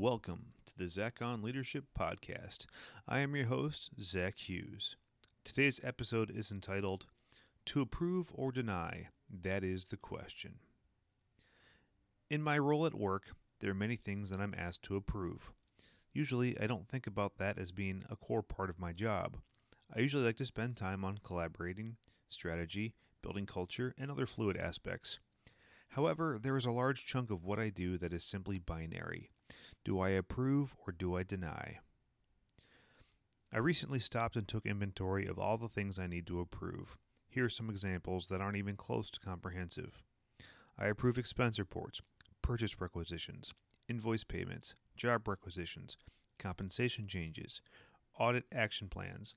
Welcome to the Zach on Leadership Podcast. I am your host, Zach Hughes. Today's episode is entitled To Approve or Deny? That is the question. In my role at work, there are many things that I'm asked to approve. Usually, I don't think about that as being a core part of my job. I usually like to spend time on collaborating, strategy, building culture, and other fluid aspects. However, there is a large chunk of what I do that is simply binary. Do I approve or do I deny? I recently stopped and took inventory of all the things I need to approve. Here are some examples that aren't even close to comprehensive. I approve expense reports, purchase requisitions, invoice payments, job requisitions, compensation changes, audit action plans,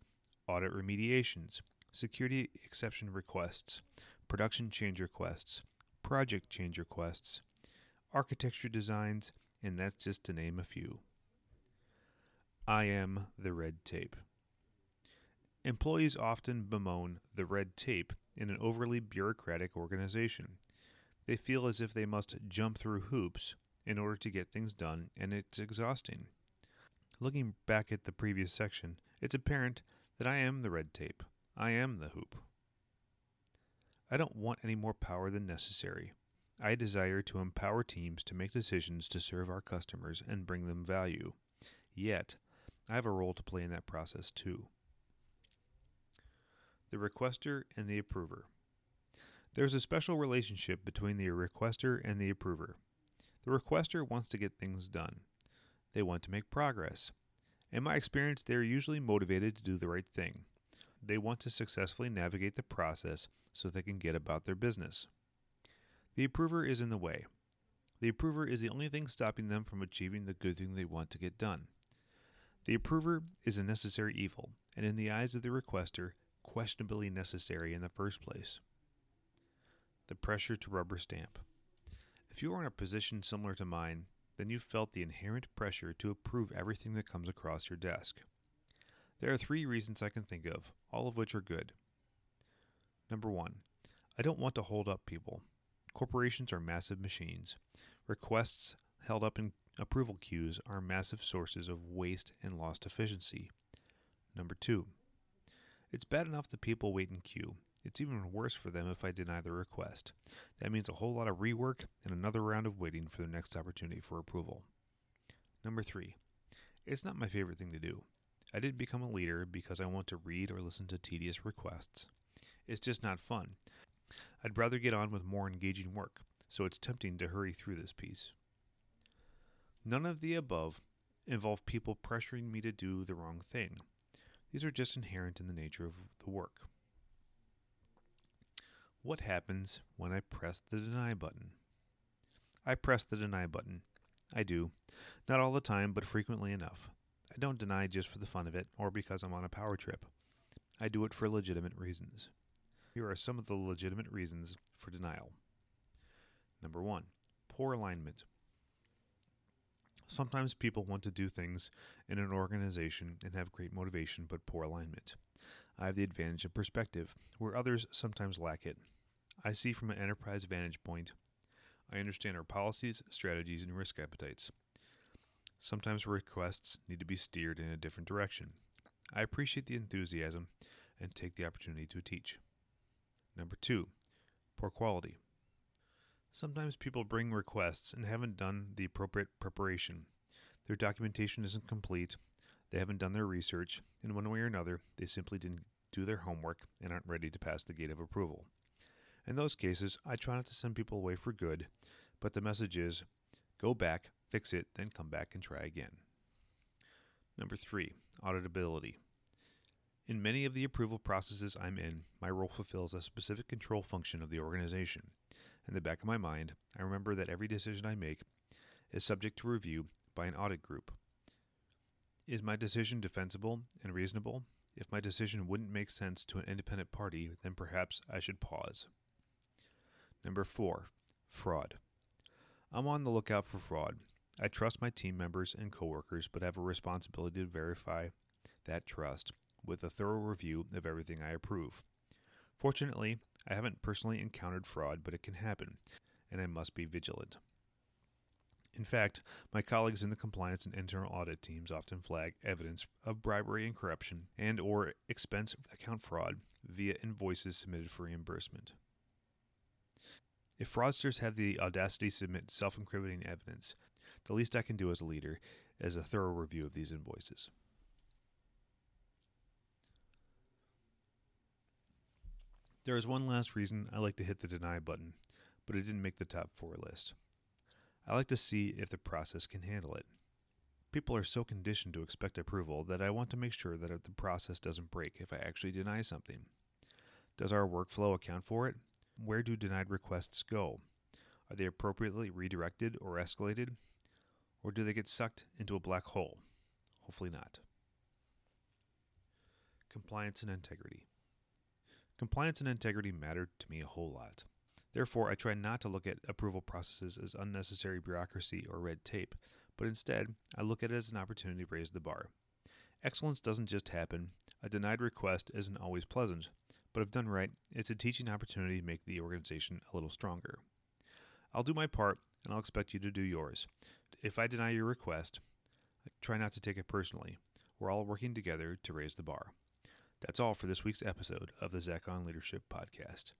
audit remediations, security exception requests, production change requests, project change requests, architecture designs, and that's just to name a few. I am the red tape. Employees often bemoan the red tape in an overly bureaucratic organization. They feel as if they must jump through hoops in order to get things done, and it's exhausting. Looking back at the previous section, it's apparent that I am the red tape. I am the hoop. I don't want any more power than necessary. I desire to empower teams to make decisions to serve our customers and bring them value. Yet, I have a role to play in that process too. The requester and the approver. There's a special relationship between the requester and the approver. The requester wants to get things done. They want to make progress. In my experience, they are usually motivated to do the right thing. They want to successfully navigate the process so they can get about their business. The approver is in the way. The approver is the only thing stopping them from achieving the good thing they want to get done. The approver is a necessary evil, and in the eyes of the requester, questionably necessary in the first place. The pressure to rubber stamp. If you are in a position similar to mine, then you've felt the inherent pressure to approve everything that comes across your desk. There are three reasons I can think of, all of which are good. Number one, I don't want to hold up people. Corporations are massive machines. Requests held up in approval queues are massive sources of waste and lost efficiency. Number two, it's bad enough that people wait in queue. It's even worse for them if I deny the request. That means a whole lot of rework and another round of waiting for the next opportunity for approval. Number three, it's not my favorite thing to do. I didn't become a leader because I want to read or listen to tedious requests. It's just not fun. I'd rather get on with more engaging work, so it's tempting to hurry through this piece. None of the above involve people pressuring me to do the wrong thing. These are just inherent in the nature of the work. What happens when I press the deny button? I press the deny button. I do. Not all the time, but frequently enough. I don't deny just for the fun of it or because I'm on a power trip. I do it for legitimate reasons. Here are some of the legitimate reasons for denial. Number one, poor alignment. Sometimes people want to do things in an organization and have great motivation but poor alignment. I have the advantage of perspective, where others sometimes lack it. I see from an enterprise vantage point. I understand our policies, strategies, and risk appetites. Sometimes requests need to be steered in a different direction. I appreciate the enthusiasm and take the opportunity to teach. Number two, poor quality. Sometimes people bring requests and haven't done the appropriate preparation. Their documentation isn't complete, they haven't done their research, in one way or another, they simply didn't do their homework and aren't ready to pass the gate of approval. In those cases, I try not to send people away for good, but the message is go back, fix it, then come back and try again. Number three, auditability. In many of the approval processes I'm in, my role fulfills a specific control function of the organization. In the back of my mind, I remember that every decision I make is subject to review by an audit group. Is my decision defensible and reasonable? If my decision wouldn't make sense to an independent party, then perhaps I should pause. Number four, fraud. I'm on the lookout for fraud. I trust my team members and coworkers, but have a responsibility to verify that trust with a thorough review of everything I approve. Fortunately, I haven't personally encountered fraud, but it can happen, and I must be vigilant. In fact, my colleagues in the compliance and internal audit teams often flag evidence of bribery and corruption and or expense account fraud via invoices submitted for reimbursement. If fraudsters have the audacity to submit self-incriminating evidence, the least I can do as a leader is a thorough review of these invoices. There is one last reason I like to hit the deny button, but it didn't make the top four list. I like to see if the process can handle it. People are so conditioned to expect approval that I want to make sure that the process doesn't break if I actually deny something. Does our workflow account for it? Where do denied requests go? Are they appropriately redirected or escalated? Or do they get sucked into a black hole? Hopefully not. Compliance and integrity. Compliance and integrity matter to me a whole lot. Therefore, I try not to look at approval processes as unnecessary bureaucracy or red tape, but instead, I look at it as an opportunity to raise the bar. Excellence doesn't just happen. A denied request isn't always pleasant, but if done right, it's a teaching opportunity to make the organization a little stronger. I'll do my part, and I'll expect you to do yours. If I deny your request, try not to take it personally. We're all working together to raise the bar. That's all for this week's episode of the Zach on Leadership Podcast.